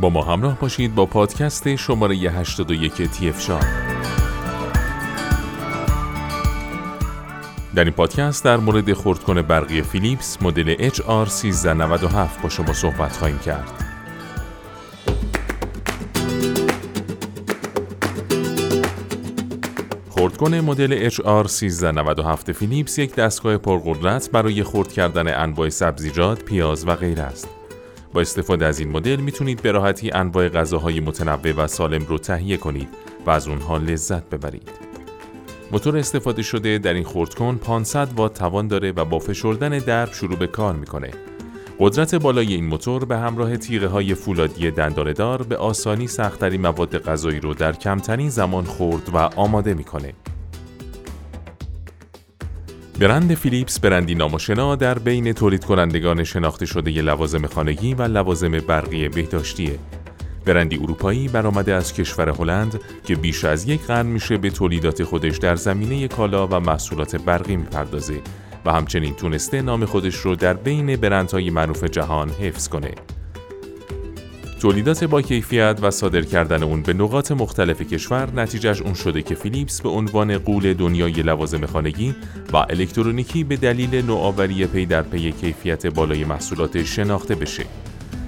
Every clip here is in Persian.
با ما همراه باشید با پادکست شماره 81 تیف شاب در این پادکست در مورد خردکن برقی فیلیپس مدل HR1397 با شما صحبت خواهیم کرد. خردکن مدل HR1397 فیلیپس یک دستگاه پرقدرت برای خرد کردن انواع سبزیجات، پیاز و غیره است. با استفاده از این مدل می‌تونید به راحتی انواع غذاهای متنوع و سالم رو تهیه کنید و از اونها لذت ببرید. موتور استفاده شده در این خردکن 500 وات توان داره و با فشردن درب شروع به کار می‌کنه. قدرت بالای این موتور به همراه تیغه های فولادی دنداندار به آسانی سختترین مواد غذایی رو در کمترین زمان خورد و آماده می‌کنه. برند فیلیپس برندی نامشنا در بین تولید کنندگان شناخته شده لوازم خانگی و لوازم برقی بهداشتیه. برندی اروپایی برآمده از کشور هلند که بیش از یک قرن میشه به تولیدات خودش در زمینه کالا و محصولات برقی می‌پردازه و همچنین تونسته نام خودش رو در بین برندهای معروف جهان حفظ کنه. تولیدات با کیفیت و صادر کردن اون به نقاط مختلف کشور نتیجهش اون شده که فیلیپس به عنوان غول دنیای لوازم خانگی و الکترونیکی به دلیل نوآوری پی در پی کیفیت بالای محصولات شناخته بشه.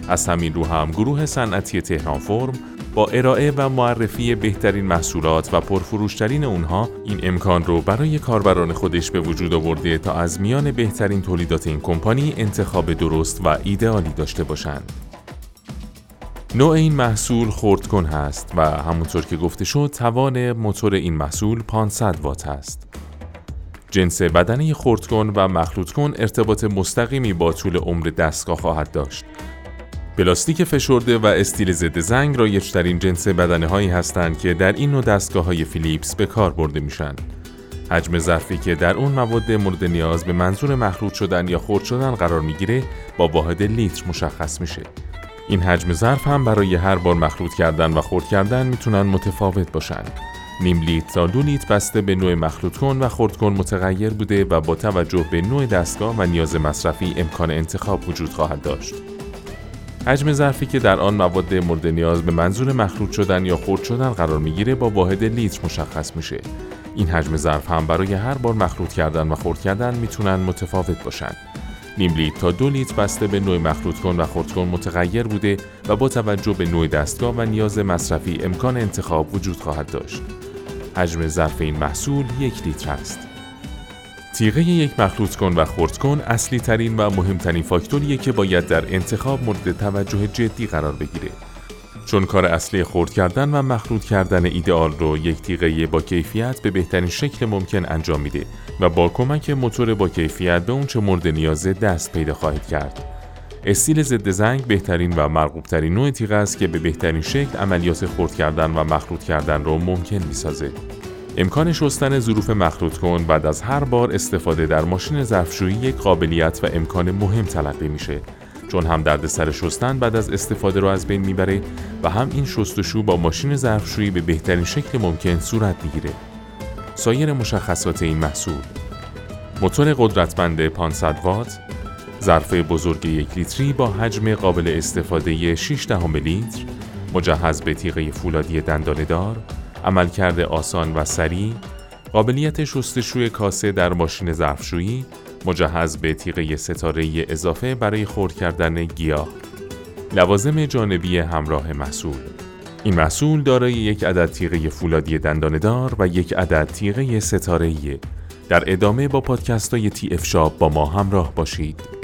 از همین رو هم گروه صنعتی تهران فرم با ارائه و معرفی بهترین محصولات و پرفروشترین اونها این امکان رو برای کاربران خودش به وجود آورده تا از میان بهترین تولیدات این کمپانی انتخاب درست و ایدئالی داشته باشند. نوع این محصول خردکن هست و همونطور که گفته شد توان موتور این محصول 500 وات است. جنس بدنه خردکن و مخلوط کن ارتباط مستقیمی با طول عمر دستگاه خواهد داشت. پلاستیک فشرده و استیل ضد زنگ رایجترین جنس بدنه هایی هستند که در این نوع دستگاه های فیلیپس به کار برده میشن. حجم ظرفی که در اون مواد مورد نیاز به منظور مخلوط شدن یا خرد شدن قرار می‌گیره با واحد لیتر مشخص میشه. این حجم ظرف هم برای هر بار مخلوط کردن و خرد کردن می‌تونن متفاوت باشن. نیم لیتر تا دو لیتر بسته به نوع مخلوط کن و خرد کن متغیر بوده و با توجه به نوع دستگاه و نیاز مصرفی امکان انتخاب وجود خواهد داشت. حجم ظرفی که در آن مواد مورد نیاز به منظور مخلوط شدن یا خرد شدن قرار می‌گیره با واحد لیتر مشخص میشه. این حجم ظرف هم برای هر بار مخلوط کردن و خرد کردن می‌تونن متفاوت باشند. نیم لیتر تا دو لیتر بسته به نوع مخلوط کن و خرد کن متغیر بوده و با توجه به نوع دستگاه و نیاز مصرفی امکان انتخاب وجود خواهد داشت. حجم ظرف این محصول یک لیتر است. تیغه یک مخلوط کن و خرد کن اصلی ترین و مهمترین فاکتوریه که باید در انتخاب مورد توجه جدی قرار بگیره. چون کار اصلی خرد کردن و مخلوط کردن ایدئال رو یک تیغه با کیفیت به بهترین شکل ممکن انجام میده و با کمک موتور با کیفیت به اونچه مورد نیازه دست پیدا خواهد کرد. استیل ضد زنگ بهترین و مرغوبترین نوع تیغه است که به بهترین شکل عملیات خرد کردن و مخلوط کردن رو ممکن می‌سازه. امکان شستن ظروف مخلوط کن بعد از هر بار استفاده در ماشین ظرفشویی یک قابلیت و امکان مهم تلقی میشه چون هم درد سر شستن بعد از استفاده رو از بین می‌بره و هم این شستشو با ماشین ظرفشویی به بهترین شکل ممکن صورت می‌گیره. سایر مشخصات این محصول موتور قدرتمند 500 وات ظرف بزرگ یک لیتری با حجم قابل استفاده 6 دهم لیتر مجهز به تیغه فولادی دندانه‌دار عملکرد آسان و سریع قابلیت شستشوی کاسه در ماشین ظرفشویی مجهز به تیغه ستاره اضافه برای خرد کردن گیاه. لوازم جانبی همراه محصول. این محصول دارای یک عدد تیغه فولادی دنداندار و یک عدد تیغه ستاره در ادامه با پادکست های تی اف شاب با ما همراه باشید.